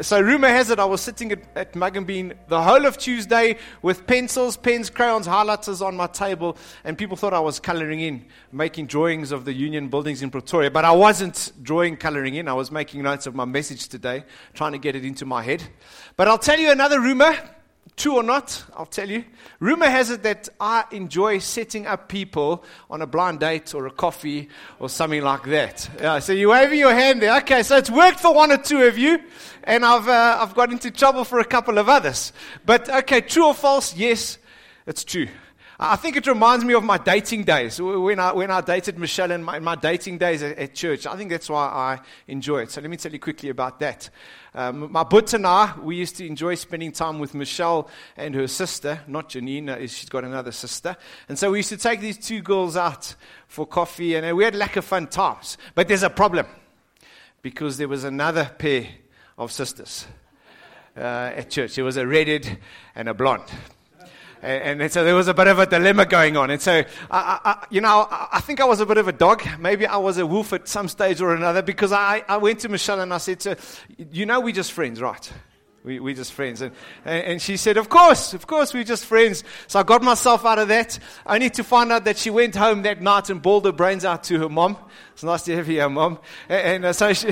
So, rumor has it, I was sitting at, at Mug and Bean the whole of Tuesday with pencils, pens, crayons, highlighters on my table, and people thought I was coloring in, making drawings of the union buildings in Pretoria. But I wasn't drawing, coloring in. I was making notes of my message today, trying to get it into my head. But I'll tell you another rumor True or not, I'll tell you. Rumor has it that I enjoy setting up people on a blind date or a coffee or something like that. Yeah, so you're waving your hand there. Okay, so it's worked for one or two of you, and I've, uh, I've got into trouble for a couple of others. But okay, true or false? Yes, it's true. I think it reminds me of my dating days when I, when I dated Michelle in my, in my dating days at, at, church. I think that's why I enjoy it. So let me tell you quickly about that. Um, my but and I, we used to enjoy spending time with Michelle and her sister, not Janine, uh, she's got another sister. And so we used to take these two girls out for coffee, and uh, we had lack of fun times. But there's a problem because there was another pair of sisters uh, at church. There was a redhead and a blonde. And, and, so there was a bit of a dilemma going on. And so, I, I, you know, I think I was a bit of a dog. Maybe I was a wolf at some stage or another because I, I went to Michelle and I said to you know, we're just friends, right? We, we're just friends. And, and she said, Of course, of course, we're just friends. So I got myself out of that. Need to find out that she went home that night and bawled her brains out to her mom. It's nice to have you, here, mom. And, and uh, so she.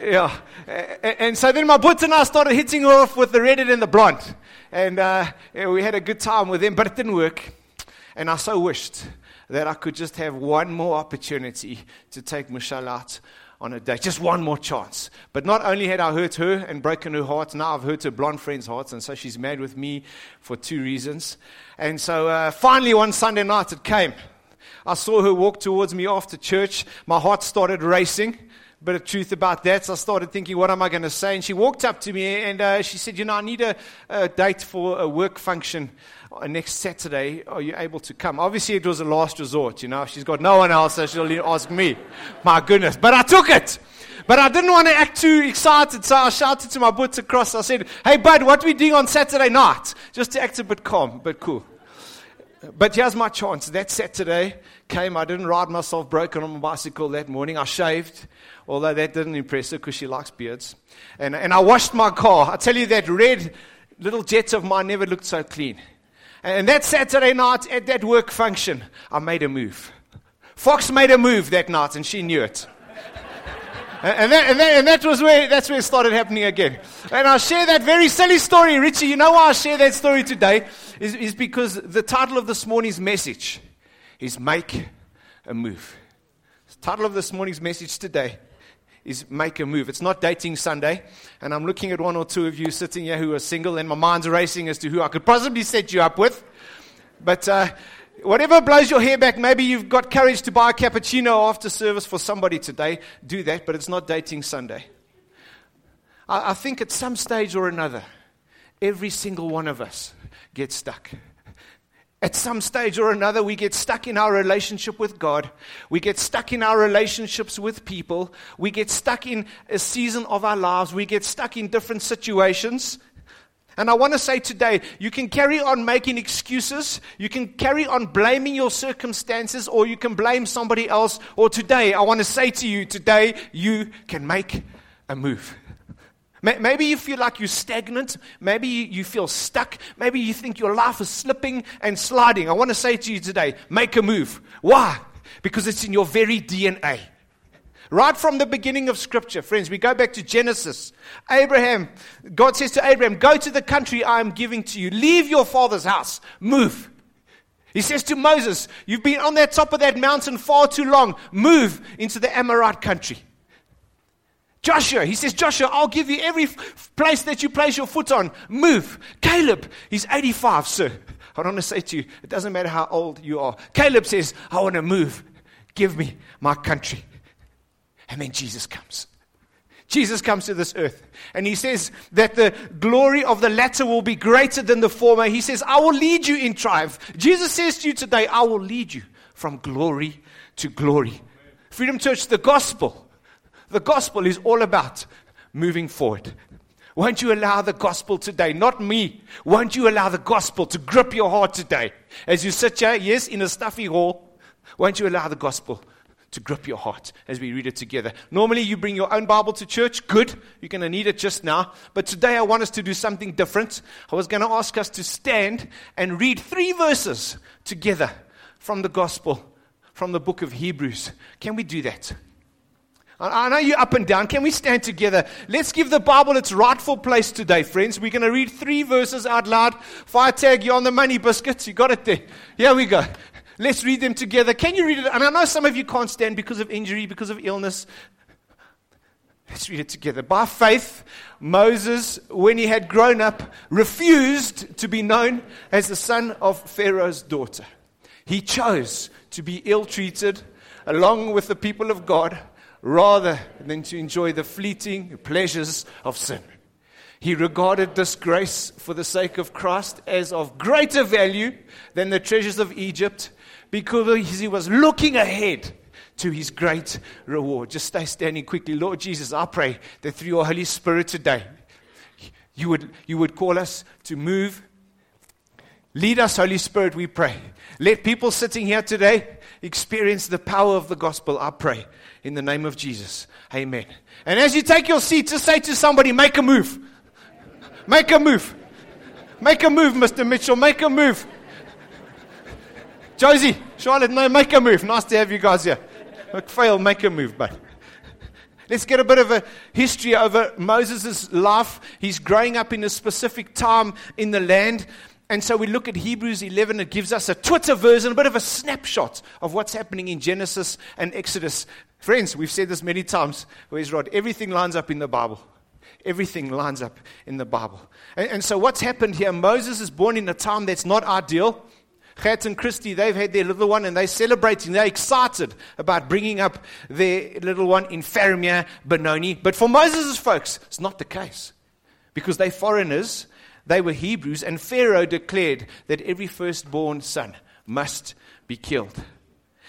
Yeah. And so then my boots and I started hitting off with the redhead and the blonde. And uh, yeah, we had a good time with them, but it didn't work. And I so wished that I could just have one more opportunity to take Michelle out on a date. Just one more chance. But not only had I hurt her and broken her heart, now I've hurt her blonde friend's heart. And so she's mad with me for two reasons. And so uh, finally, one Sunday night, it came. I saw her walk towards me after church. My heart started racing bit of truth about that. So I started thinking, what am I going to say? And she walked up to me and uh, she said, You know, I need a, a date for a work function uh, next Saturday. Are you able to come? Obviously, it was a last resort. You know, she's got no one else, so she'll ask me. My goodness. But I took it. But I didn't want to act too excited, so I shouted to my boots across. I said, Hey, bud, what are we doing on Saturday night? Just to act a bit calm, but cool. But here's my chance. That Saturday came. I didn't ride myself broken on my bicycle that morning. I shaved, although that didn't impress her because she likes beards. And, and I washed my car. I tell you, that red little jet of mine never looked so clean. And that Saturday night at that work function, I made a move. Fox made a move that night, and she knew it. And that, and, that, and that, was where, that's where it started happening again. And I share that very silly story, Richie. You know why I share that story today? Is, is because the title of this morning's message is Make a Move. The title of this morning's message today is Make a Move. It's not Dating Sunday. And I'm looking at one or two of you sitting here who are single, and my mind's racing as to who I could possibly set you up with. But uh, Whatever blows your hair back, maybe you've got courage to buy a cappuccino after service for somebody today. Do that, but it's not dating Sunday. I, I think at some stage or another, every single one of us gets stuck. At some stage or another, we get stuck in our relationship with God. We get stuck in our relationships with people. We get stuck in a season of our lives. We get stuck in different situations. And I want to say today, you can carry on making excuses, you can carry on blaming your circumstances, or you can blame somebody else. Or today, I want to say to you, today, you can make a move. Maybe you feel like you're stagnant. Maybe you feel stuck. Maybe you think your life is slipping and sliding. I want to say to you today, make a move. Why? Because it's in your very DNA. Right from the beginning of Scripture, friends, we go back to Genesis. Abraham, God says to Abraham, Go to the country I am giving to you. Leave your father's house. Move. He says to Moses, You've been on that top of that mountain far too long. Move into the Amorite country. Joshua, he says, Joshua, I'll give you every place that you place your foot on. Move. Caleb, he's 85, sir. I want to say to you, it doesn't matter how old you are. Caleb says, I want to move. Give me my country. And then Jesus comes. Jesus comes to this earth and he says that the glory of the latter will be greater than the former. He says, I will lead you in triumph. Jesus says to you today, I will lead you from glory to glory. Freedom Church, the gospel, the gospel is all about moving forward. Won't you allow the gospel today, not me, won't you allow the gospel to grip your heart today as you sit here, yes, in a stuffy hall? Won't you allow the gospel to grip your heart as we read it together. Normally, you bring your own Bible to church. Good. You're going to need it just now. But today, I want us to do something different. I was going to ask us to stand and read three verses together from the gospel, from the book of Hebrews. Can we do that? I know you're up and down. Can we stand together? Let's give the Bible its rightful place today, friends. We're going to read three verses out loud. Fire tag, you on the money, biscuits. You got it there. Here we go. Let's read them together. Can you read it? And I know some of you can't stand because of injury, because of illness. Let's read it together. By faith, Moses, when he had grown up, refused to be known as the son of Pharaoh's daughter. He chose to be ill treated along with the people of God rather than to enjoy the fleeting pleasures of sin. He regarded disgrace for the sake of Christ as of greater value than the treasures of Egypt because he was looking ahead to his great reward. Just stay standing quickly. Lord Jesus, I pray that through your Holy Spirit today, you would, you would call us to move. Lead us, Holy Spirit, we pray. Let people sitting here today experience the power of the gospel, I pray in the name of Jesus. Amen. And as you take your seat, just say to somebody, make a move. Make a move. Make a move, Mr. Mitchell. Make a move. Josie, Charlotte, no, make a move. Nice to have you guys here. McPhail, make a move, but let's get a bit of a history over Moses' life. He's growing up in a specific time in the land. And so we look at Hebrews 11. It gives us a Twitter version, a bit of a snapshot of what's happening in Genesis and Exodus. Friends, we've said this many times. Where's Rod? Everything lines up in the Bible. Everything lines up in the Bible. And, and so what's happened here? Moses is born in a time that's not ideal. Gert and Christy, they've had their little one and they're celebrating. They're excited about bringing up their little one in Farrarmere, Benoni. But for Moses' folks, it's not the case. Because they're foreigners, they were Hebrews, and Pharaoh declared that every firstborn son must be killed.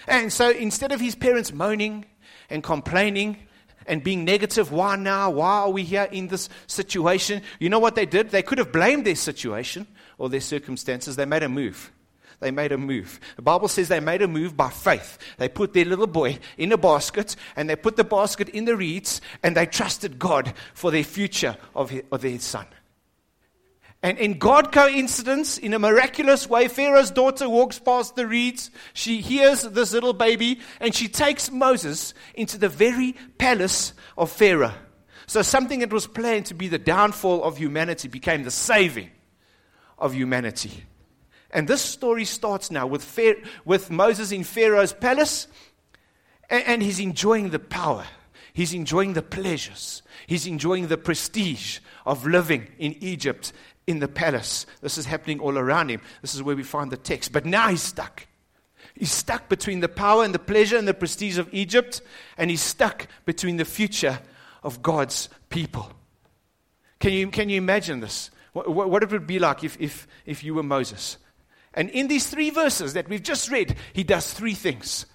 And so instead of his parents moaning and complaining and being negative, why now? Why are we here in this situation? You know what they did? They could have blamed their situation or their circumstances. They made a move. They made a move. The Bible says they made a move by faith. They put their little boy in a basket and they put the basket in the reeds and they trusted God for their future of, of their son. And in God coincidence, in a miraculous way, Pharaoh's daughter walks past the reeds. She hears this little baby and she takes Moses into the very palace of Pharaoh. So something that was planned to be the downfall of humanity became the saving of humanity. And this story starts now with, Pharaoh, with Moses in Pharaoh's palace, and, and he's enjoying the power. He's enjoying the pleasures. He's enjoying the prestige of living in Egypt in the palace. This is happening all around him. This is where we find the text. But now he's stuck. He's stuck between the power and the pleasure and the prestige of Egypt, and he's stuck between the future of God's people. Can you, can you imagine this? What, what it would be like if, if, if you were Moses. And in these three verses that we've just read, he does three things.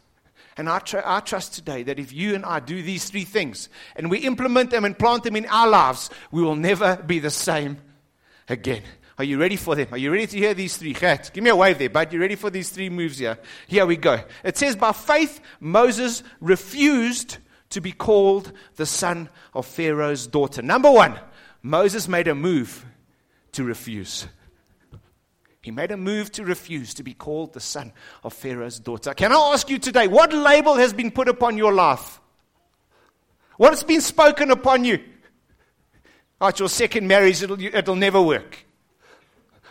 And I, tr- I, trust today that if you and I do these three things and we implement them and plant them in our lives, we will never be the same again. Are you ready for them? Are you ready to hear these three? Gat, give me a wave there, bud. You ready for these three moves here? Here we go. It says, By faith, Moses refused to be called the son of Pharaoh's daughter. Number one, Moses made a move to refuse. He made a move to refuse to be called the son of Pharaoh's daughter. Can I ask you today, what label has been put upon your life? What has been spoken upon you? It's your second marriage, it'll, it'll never work.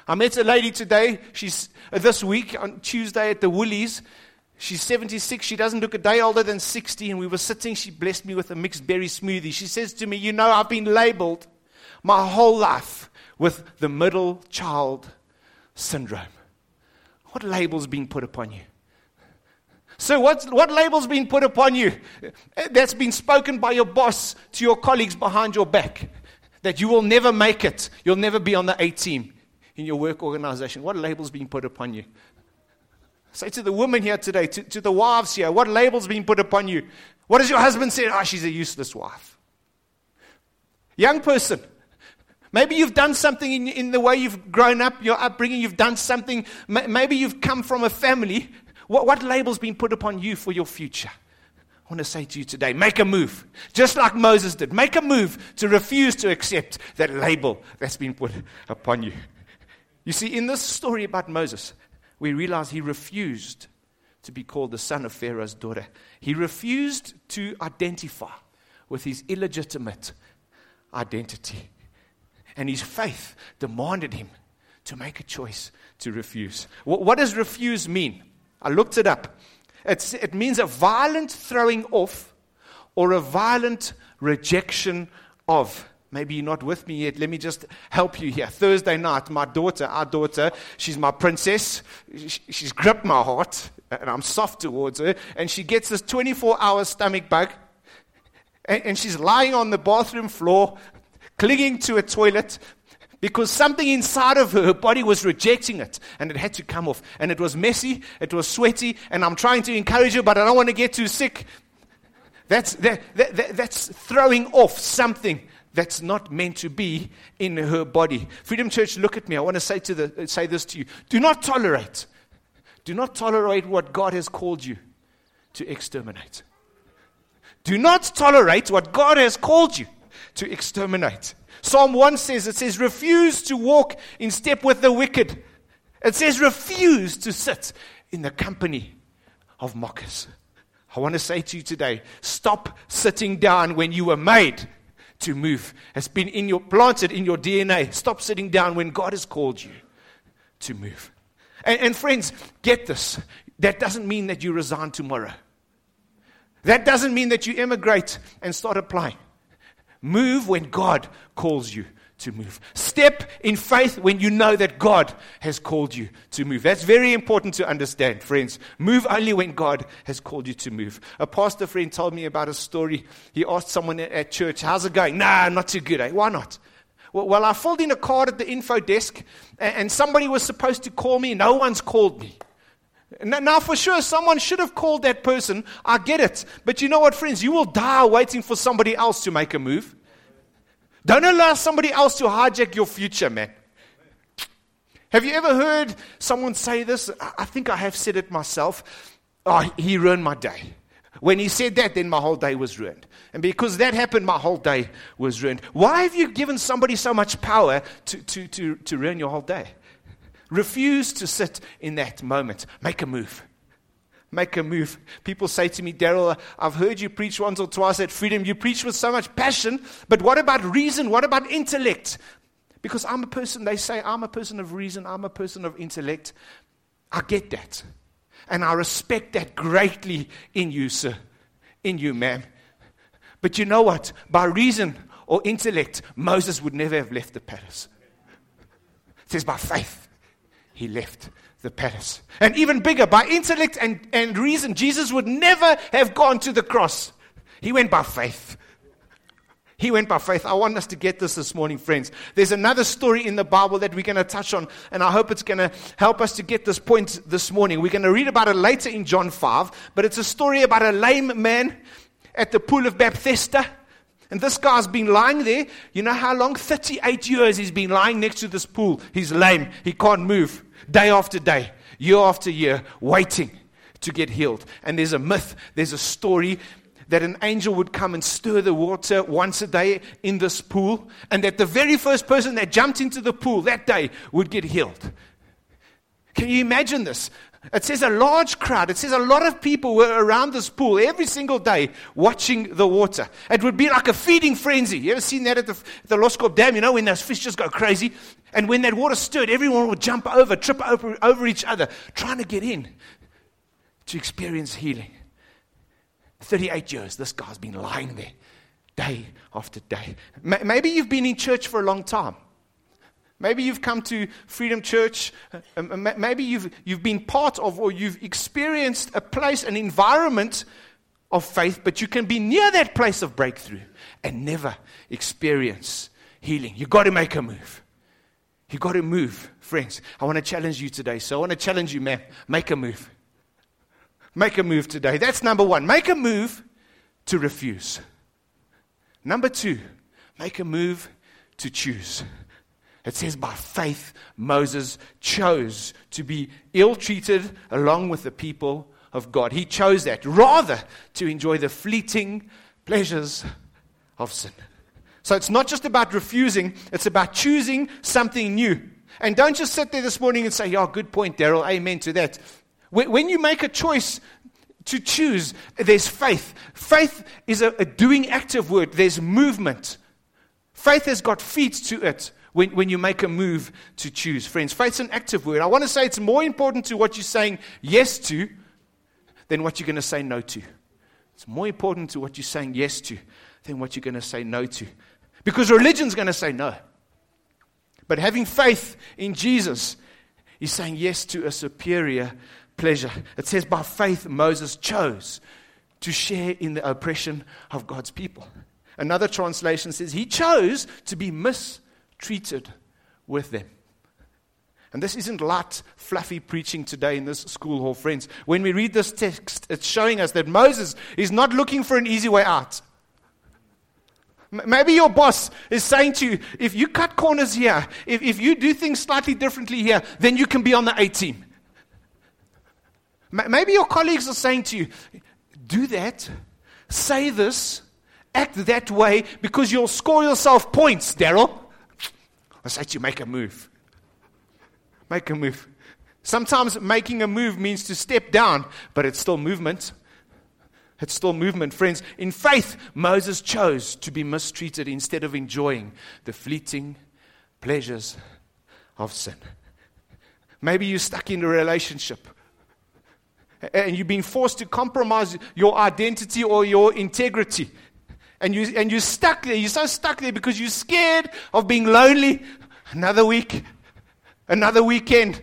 I met a lady today, she's uh, this week on Tuesday at the Woolies. She's 76. She doesn't look a day older than 60. And we were sitting. She blessed me with a mixed berry smoothie. She says to me, You know, I've been labeled my whole life with the middle child syndrome. What label's been put upon you? So, what's, what label's been put upon you that's been spoken by your boss to your colleagues behind your back? that you will never make it. You'll never be on the A team in your work organization. What label's being put upon you? Say to the women here today, to, to the wives here, what label's being put upon you? What does your husband say? Ah, oh, she's a useless wife. Young person, maybe you've done something in, in the way you've grown up, your upbringing, you've done something, maybe you've come from a family. What, what label's been put upon you for your future? I want to say to you today make a move, just like Moses did. Make a move to refuse to accept that label that's been put upon you. You see, in this story about Moses, we realize he refused to be called the son of Pharaoh's daughter. He refused to identify with his illegitimate identity. And his faith demanded him to make a choice to refuse. What, does refuse mean? I looked it up. It's, it means a violent throwing off or a violent rejection of. Maybe you're not with me yet. Let me just help you here. Thursday night, my daughter, our daughter, she's my princess. She's gripped my heart, and I'm soft towards her. And she gets this 24 hour stomach bug, and she's lying on the bathroom floor, clinging to a toilet, because something inside of her, her body was rejecting it and it had to come off. And it was messy, it was sweaty, and I'm trying to encourage her, but I don't want to get too sick. That's, that, that, that, that's throwing off something that's not meant to be in her body. Freedom Church, look at me. I want to say, to the, say this to you. Do not tolerate. Do not tolerate what God has called you to exterminate. Do not tolerate what God has called you to exterminate. Psalm 1 says, it says, refuse to walk in step with the wicked. It says, refuse to sit in the company of mockers. I want to say to you today, stop sitting down when you were made to move. It's been in your, planted in your DNA. Stop sitting down when God has called you to move. And, and friends, get this. That doesn't mean that you resign tomorrow. That doesn't mean that you emigrate and start applying. Move when God calls you to move. Step in faith when you know that God has called you to move. That's very important to understand, friends. Move only when God has called you to move. A pastor friend told me about a story. He asked someone at church, How's it going? Nah, not too good. Eh? Why not? Well, I filled in a card at the info desk, and somebody was supposed to call me. No one's called me. Now, for sure, someone should have called that person. I get it. But you know what, friends? You will die waiting for somebody else to make a move. Don't allow somebody else to hijack your future, man. Have you ever heard someone say this? I think I have said it myself. Oh, he ruined my day. When he said that, then my whole day was ruined. And because that happened, my whole day was ruined. Why have you given somebody so much power to, to, to, to ruin your whole day? Refuse to sit in that moment. Make a move. Make a move. People say to me, Daryl, I've heard you preach once or twice at Freedom. You preach with so much passion, but what about reason? What about intellect? Because I'm a person, they say, I'm a person of reason, I'm a person of intellect. I get that. And I respect that greatly in you, sir, in you, ma'am. But you know what? By reason or intellect, Moses would never have left the palace. It says by faith he left the palace. And even bigger, by intellect and, and reason, Jesus would never have gone to the cross. He went by faith. He went by faith. I want us to get this this morning, friends. There's another story in the Bible that we're going to touch on, and I hope it's going to help us to get this point this morning. We're going to read about it later in John 5, but it's a story about a lame man at the pool of Bethesda. And this guy's been lying there. You know how long? 38 years he's been lying next to this pool. He's lame. He can't move day after day, year after year, waiting to get healed. And there's a myth, there's a story that an angel would come and stir the water once a day in this pool, and that the very first person that jumped into the pool that day would get healed. Can you imagine this? It says a large crowd. It says a lot of people were around this pool every single day watching the water. It would be like a feeding frenzy. You ever seen that at the, the Loskop Dam? You know, when those fish just go crazy? And when that water stirred, everyone would jump over, trip over, over each other, trying to get in to experience healing. 38 years, this guy's been lying there day after day. Maybe you've been in church for a long time. Maybe you've come to Freedom Church. Uh, maybe you've, you've been part of or you've experienced a place, an environment of faith, but you can be near that place of breakthrough and never experience healing. You've got to make a move. You've got to move, friends. I want to challenge you today. So I want to challenge you, man. Make a move. Make a move today. That's number one. Make a move to refuse. Number two, make a move to choose. It says, by faith, Moses chose to be ill treated along with the people of God. He chose that rather to enjoy the fleeting pleasures of sin. So it's not just about refusing, it's about choosing something new. And don't just sit there this morning and say, Yeah, good point, Daryl. Amen to that. When you make a choice to choose, there's faith. Faith is a, a doing active word, there's movement. Faith has got feet to it when, when you make a move to choose. Friends, faith's an active word. I want to say it's more important to what you're saying yes to than what you're going to say no to. It's more important to what you're saying yes to than what you're going to say no to. Because religion's going to say no. But having faith in Jesus is saying yes to a superior pleasure. It says, by faith, Moses chose to share in the oppression of God's people. Another translation says, he chose to be mistreated with them. And this isn't light, fluffy preaching today in this school hall, friends. When we read this text, it's showing us that Moses is not looking for an easy way out. Maybe your boss is saying to you, if you cut corners here, if, if you do things slightly differently here, then you can be on the A team. Maybe your colleagues are saying to you, do that, say this, act that way, because you'll score yourself points, Daryl. I say to you, make a move. Make a move. Sometimes making a move means to step down, but it's still movement. It's still movement, friends. In faith, Moses chose to be mistreated instead of enjoying the fleeting pleasures of sin. Maybe you're stuck in a relationship and you've been forced to compromise your identity or your integrity. And, you, and you're stuck there. You're so stuck there because you're scared of being lonely. Another week, another weekend,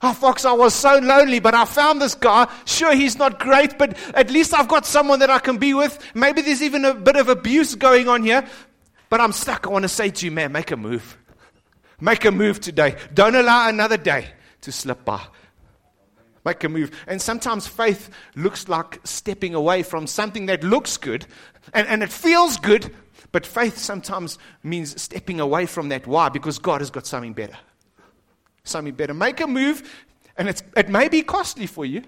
Oh, Fox, I was so lonely, but I found this guy. Sure, he's not great, but at least I've got someone that I can be with. Maybe there's even a bit of abuse going on here, but I'm stuck. I want to say to you, man, make a move. Make a move today. Don't allow another day to slip by. Make a move. And sometimes faith looks like stepping away from something that looks good and, and it feels good, but faith sometimes means stepping away from that. Why? Because God has got something better something better. Make a move, and it may be costly for you,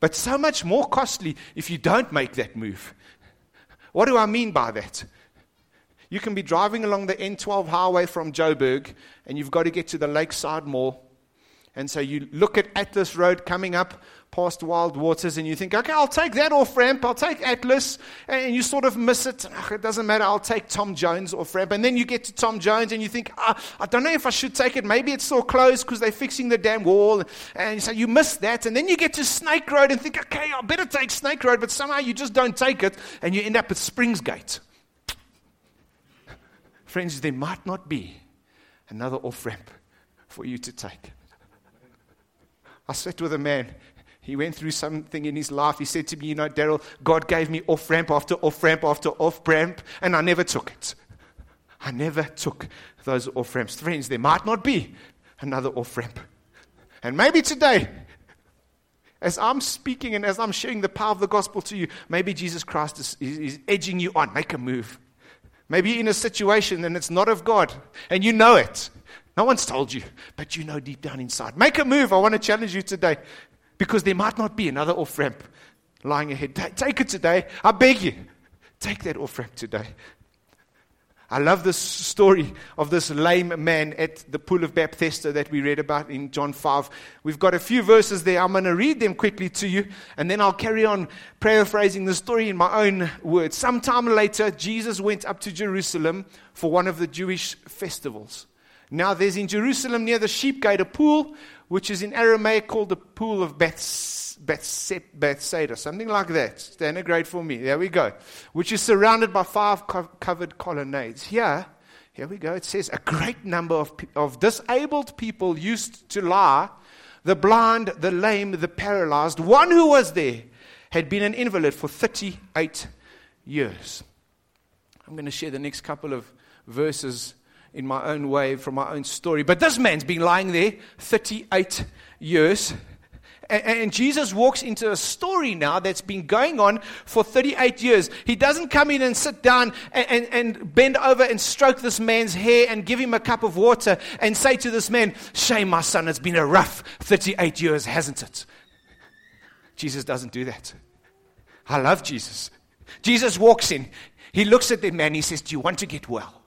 but so much more costly if you don't make that move. What do I mean by that? You can be driving along the N12 highway from Joburg, and you've got to get to the Lakeside Mall. And so you look at Atlas Road coming up past Wild Waters and you think, okay, I'll take that off ramp, I'll take Atlas, and you sort of miss it. Ugh, it doesn't matter, I'll take Tom Jones off ramp. And then you get to Tom Jones and you think, ah, I don't know if I should take it. Maybe it's still closed because they're fixing the dam wall. And so you miss that. And then you get to Snake Road and think, okay, I better take Snake Road, but somehow you just don't take it and you end up at Springs Gate. Friends, there might not be another off ramp for you to take. I sat with a man he went through something in his life. He said to me, You know, Daryl, God gave me off ramp after off ramp after off ramp, and I never took it. I never took those off ramps. Friends, there might not be another off ramp. And maybe today, as I'm speaking and as I'm sharing the power of the gospel to you, maybe Jesus Christ is, is, is edging you on. Make a move. Maybe you're in a situation and it's not of God, and you know it. No one's told you, but you know deep down inside. Make a move. I want to challenge you today because there might not be another off ramp lying ahead. Take it today. I beg you. Take that off ramp today. I love this story of this lame man at the pool of Bethesda that we read about in John 5. We've got a few verses there. I'm going to read them quickly to you, and then I'll carry on paraphrasing the story in my own words. Sometime later, Jesus went up to Jerusalem for one of the Jewish festivals. Now, there's in Jerusalem near the sheep gate a pool which is in Aramaic called the Pool of Beths- Bethsaida, something like that. Standard grade for me. There we go. Which is surrounded by five co- covered colonnades. Here, here we go. It says a great number of, of disabled people used to lie the blind, the lame, the paralyzed. One who was there had been an invalid for 38 years. I'm going to share the next couple of verses in my own way from my own story. But this man's been lying there 38 years. And, Jesus walks into a story now that's been going on for 38 years. He doesn't come in and sit down and, and, and, bend over and stroke this man's hair and give him a cup of water and say to this man, Shame, my son, it's been a rough 38 years, hasn't it? Jesus doesn't do that. I love Jesus. Jesus walks in, he looks at the man, he says, Do you want to get well?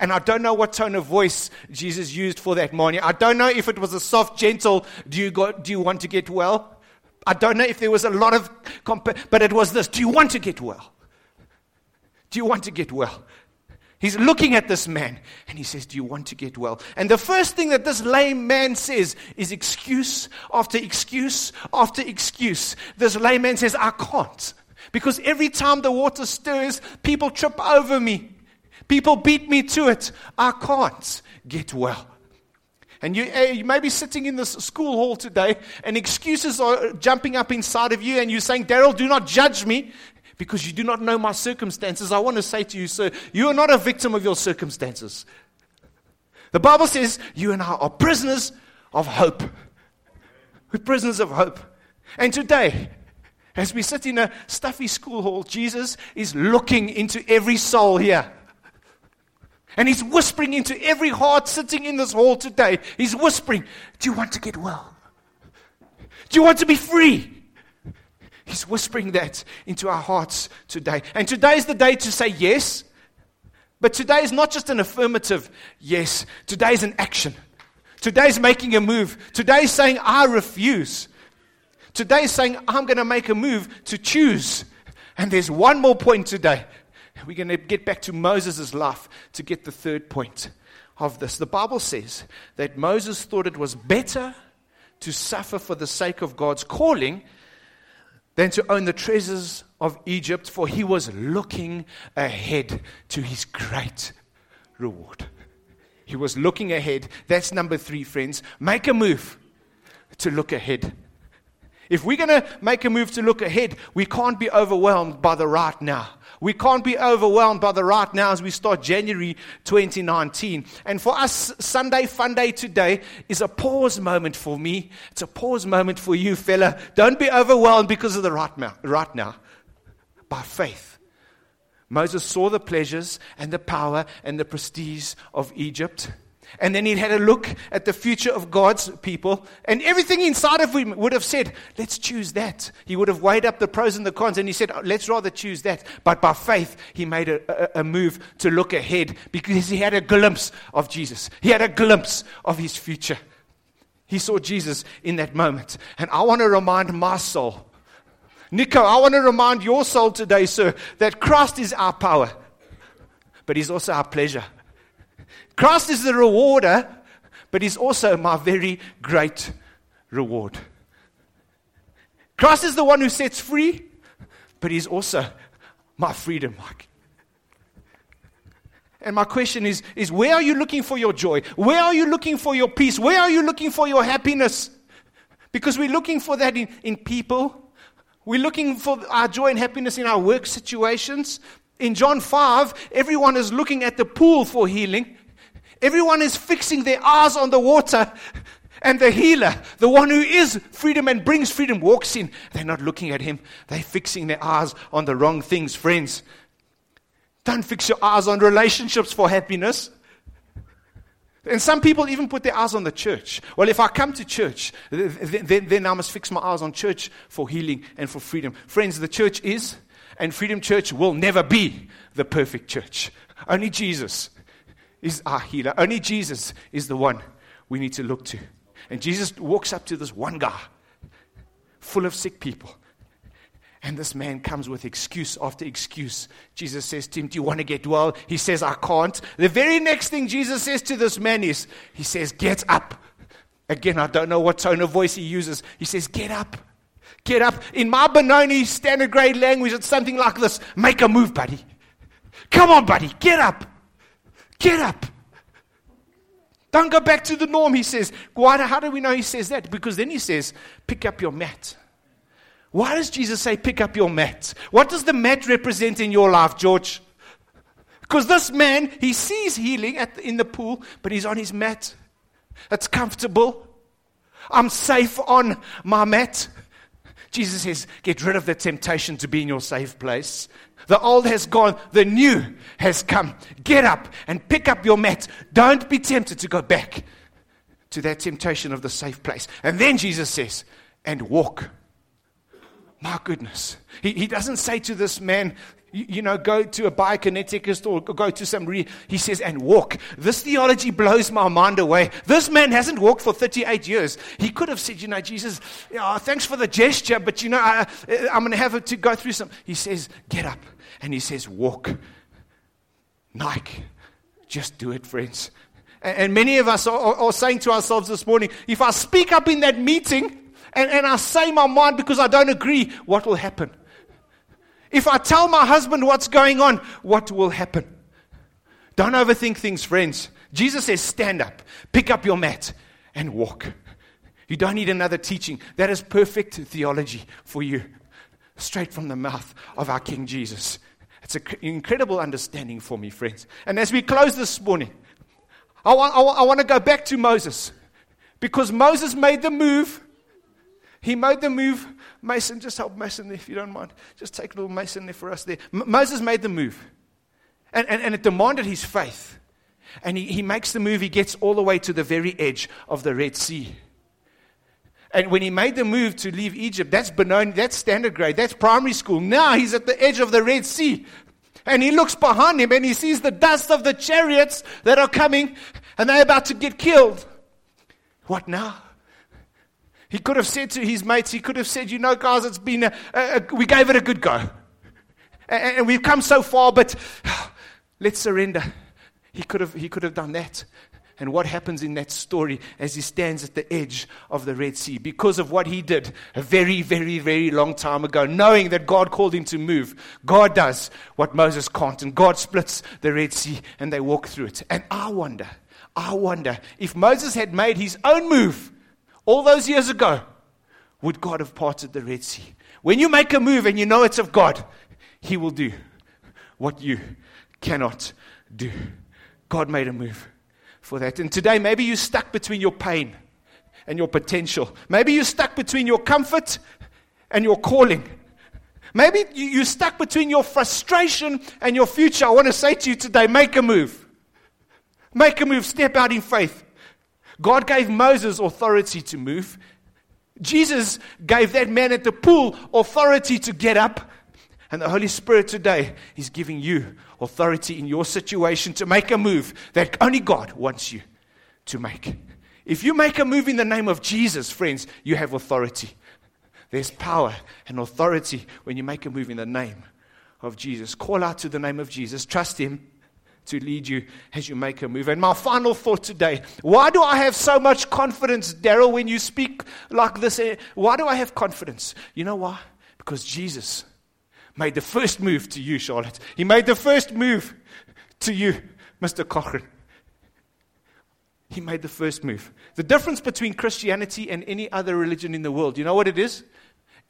And I don't know what tone of voice Jesus used for that morning. I don't know if it was a soft, gentle, do you, go, do you want to get well? I don't know if there was a lot of, but it was this Do you want to get well? Do you want to get well? He's looking at this man and he says, Do you want to get well? And the first thing that this lame man says is excuse after excuse after excuse. This lame man says, I can't. Because every time the water stirs, people trip over me. People beat me to it. I can't get well. And you, eh, you may be sitting in this school hall today, and excuses are jumping up inside of you, and you're saying, Daryl, do not judge me because you do not know my circumstances. I want to say to you, sir, you are not a victim of your circumstances. The Bible says you and I are prisoners of hope. We're prisoners of hope. And today, as we sit in a stuffy school hall, Jesus is looking into every soul here. And he's whispering into every heart sitting in this hall today. He's whispering, Do you want to get well? Do you want to be free? He's whispering that into our hearts today. And today is the day to say yes. But today is not just an affirmative yes, today is an action. Today is making a move. Today is saying, I refuse. Today is saying, I'm going to make a move to choose. And there's one more point today. We're going to get back to Moses' life to get the third point of this. The Bible says that Moses thought it was better to suffer for the sake of God's calling than to own the treasures of Egypt, for he was looking ahead to his great reward. He was looking ahead. That's number three, friends. Make a move to look ahead. If we're going to make a move to look ahead, we can't be overwhelmed by the right now. We can't be overwhelmed by the right now as we start January 2019. And for us, Sunday Fun Day today is a pause moment for me. It's a pause moment for you, fella. Don't be overwhelmed because of the right now. Right now. By faith. Moses saw the pleasures and the power and the prestige of Egypt. And then he'd had a look at the future of God's people, and everything inside of him would have said, Let's choose that. He would have weighed up the pros and the cons, and he said, oh, Let's rather choose that. But by faith, he made a, a, a move to look ahead because he had a glimpse of Jesus. He had a glimpse of his future. He saw Jesus in that moment. And I want to remind my soul, Nico, I want to remind your soul today, sir, that Christ is our power, but he's also our pleasure. Christ is the rewarder, but He's also my very great reward. Christ is the one who sets free, but He's also my freedom, Mike. And my question is, is where are you looking for your joy? Where are you looking for your peace? Where are you looking for your happiness? Because we're looking for that in, in people. We're looking for our joy and happiness in our work situations. In John 5, everyone is looking at the pool for healing. Everyone is fixing their eyes on the water. And the healer, the one who is freedom and brings freedom, walks in. They're not looking at him, they're fixing their eyes on the wrong things, friends. Don't fix your eyes on relationships for happiness. And some people even put their eyes on the church. Well, if I come to church, then, then, I must fix my eyes on church for healing and for freedom. Friends, the church is, and Freedom Church will never be the perfect church. Only Jesus is our healer. Only Jesus is the one we need to look to. And Jesus walks up to this one guy full of sick people. And this man comes with excuse after excuse. Jesus says to him, Do you want to get well? He says, I can't. The very next thing Jesus says to this man is, He says, Get up. Again, I don't know what tone of voice he uses. He says, Get up. Get up. In my Benoni standard grade language, it's something like this Make a move, buddy. Come on, buddy. Get up. Get up. Don't go back to the norm, he says. How do we know he says that? Because then he says, pick up your mat. Why does Jesus say, pick up your mat? What does the mat represent in your life, George? Because this man, he sees healing the, in the pool, but he's on his mat. It's comfortable. I'm safe on my mat. Jesus says, get rid of the temptation to be in your safe place. The old has gone, the new has come. Get up and pick up your mat. Don't be tempted to go back to that temptation of the safe place. And then Jesus says, and walk My goodness. He, he doesn't say to this man, you, know, go to a biokineticist or go to some. Re- he says, and walk. This theology blows my mind away. This man hasn't walked for 38 years. He could have said, you know, Jesus, oh, thanks for the gesture, but you know, I, I'm going to have to go through some. He says, get up. And he says, walk. Nike, just do it, friends. And, and many of us are, are, are saying to ourselves this morning, if I speak up in that meeting, and, and I say my mind because I don't agree, what will happen? If I tell my husband what's going on, what will happen? Don't overthink things, friends. Jesus says, stand up, pick up your mat, and walk. You don't need another teaching. That is perfect theology for you, straight from the mouth of our King Jesus. It's an incredible understanding for me, friends. And as we close this morning, I want, I, want, I want to go back to Moses because Moses made the move. He made the move Mason, just help Mason if you don't mind. Just take a little Mason there for us there. M- Moses made the move. And, and, and it demanded his faith. And he, he makes the move, he gets all the way to the very edge of the Red Sea. And when he made the move to leave Egypt, that's Benoni, that's standard grade, that's primary school. Now he's at the edge of the Red Sea. And he looks behind him and he sees the dust of the chariots that are coming and they're about to get killed. What now? He could have said to his mates, he could have said, You know, guys, it's been, a, a, a, we gave it a good go. And, and we've come so far, but let's surrender. He could, have, he could have done that. And what happens in that story as he stands at the edge of the Red Sea because of what he did a very, very, very long time ago, knowing that God called him to move. God does what Moses can't, and God splits the Red Sea and they walk through it. And I wonder, I wonder if Moses had made his own move all those years ago, would God have parted the Red Sea? When you make a move and you know it's of God, He will do what you cannot do. God made a move for that. And today, maybe you're stuck between your pain and your potential. Maybe you're stuck between your comfort and your calling. Maybe you're stuck between your frustration and your future. I want to say to you today make a move. Make a move. Step out in faith. God gave Moses authority to move. Jesus gave that man at the pool authority to get up. And the Holy Spirit today is giving you authority in your situation to make a move that only God wants you to make. If you make a move in the name of Jesus, friends, you have authority. There's power and authority when you make a move in the name of Jesus. Call out to the name of Jesus, trust Him, to lead you as you make a move. And my final thought today why do I have so much confidence, Daryl, when you speak like this? Eh, why do I have confidence? You know why? Because Jesus made the first move to you, Charlotte. He made the first move to you, Mr. Cochran. He made the first move. The difference between Christianity and any other religion in the world, you know what it is?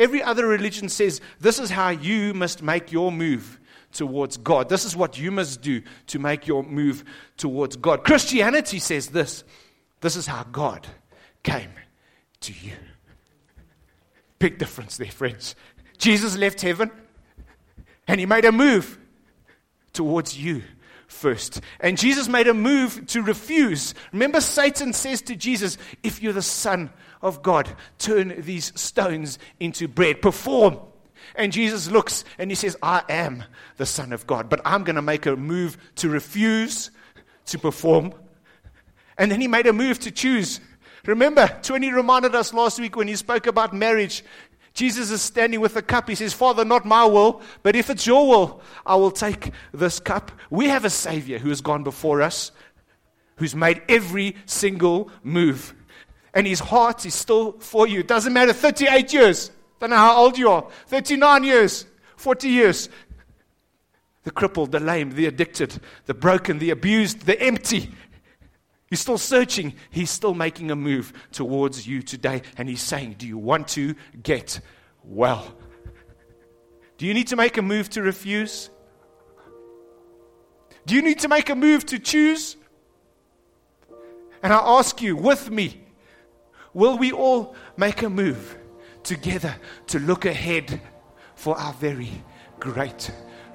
Every other religion says this is how you must make your move towards God. This is what you must do to make your move towards God. Christianity says this this is how God came to you. Big difference there, friends. Jesus left heaven and he made a move towards you first. And Jesus made a move to refuse. Remember, Satan says to Jesus, If you're the Son of God, turn these stones into bread. Perform and Jesus looks and he says, I am the Son of God, but I'm going to make a move to refuse to perform. And then he made a move to choose. Remember, Tony reminded us last week when he spoke about marriage. Jesus is standing with the cup. He says, Father, not my will, but if it's your will, I will take this cup. We have a Savior who has gone before us, who's made every single move. And his heart is still for you. It doesn't matter 38 years. Don't know how old you are 39 years, 40 years. The crippled, the lame, the addicted, the broken, the abused, the empty. You're still searching. He's still making a move towards you today. And he's saying, Do you want to get well? Do you need to make a move to refuse? Do you need to make a move to choose? And I ask you, with me, will we all make a move? Together to look ahead for our very great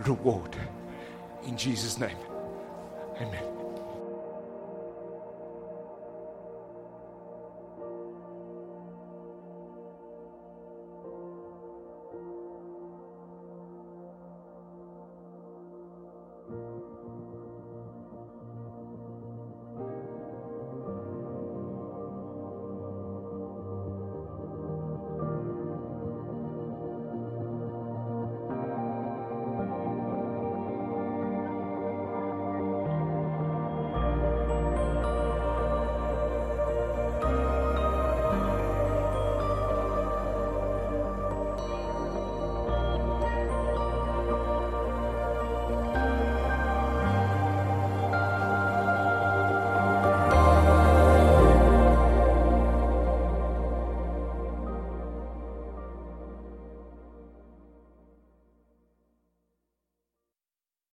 reward. In Jesus' name, amen.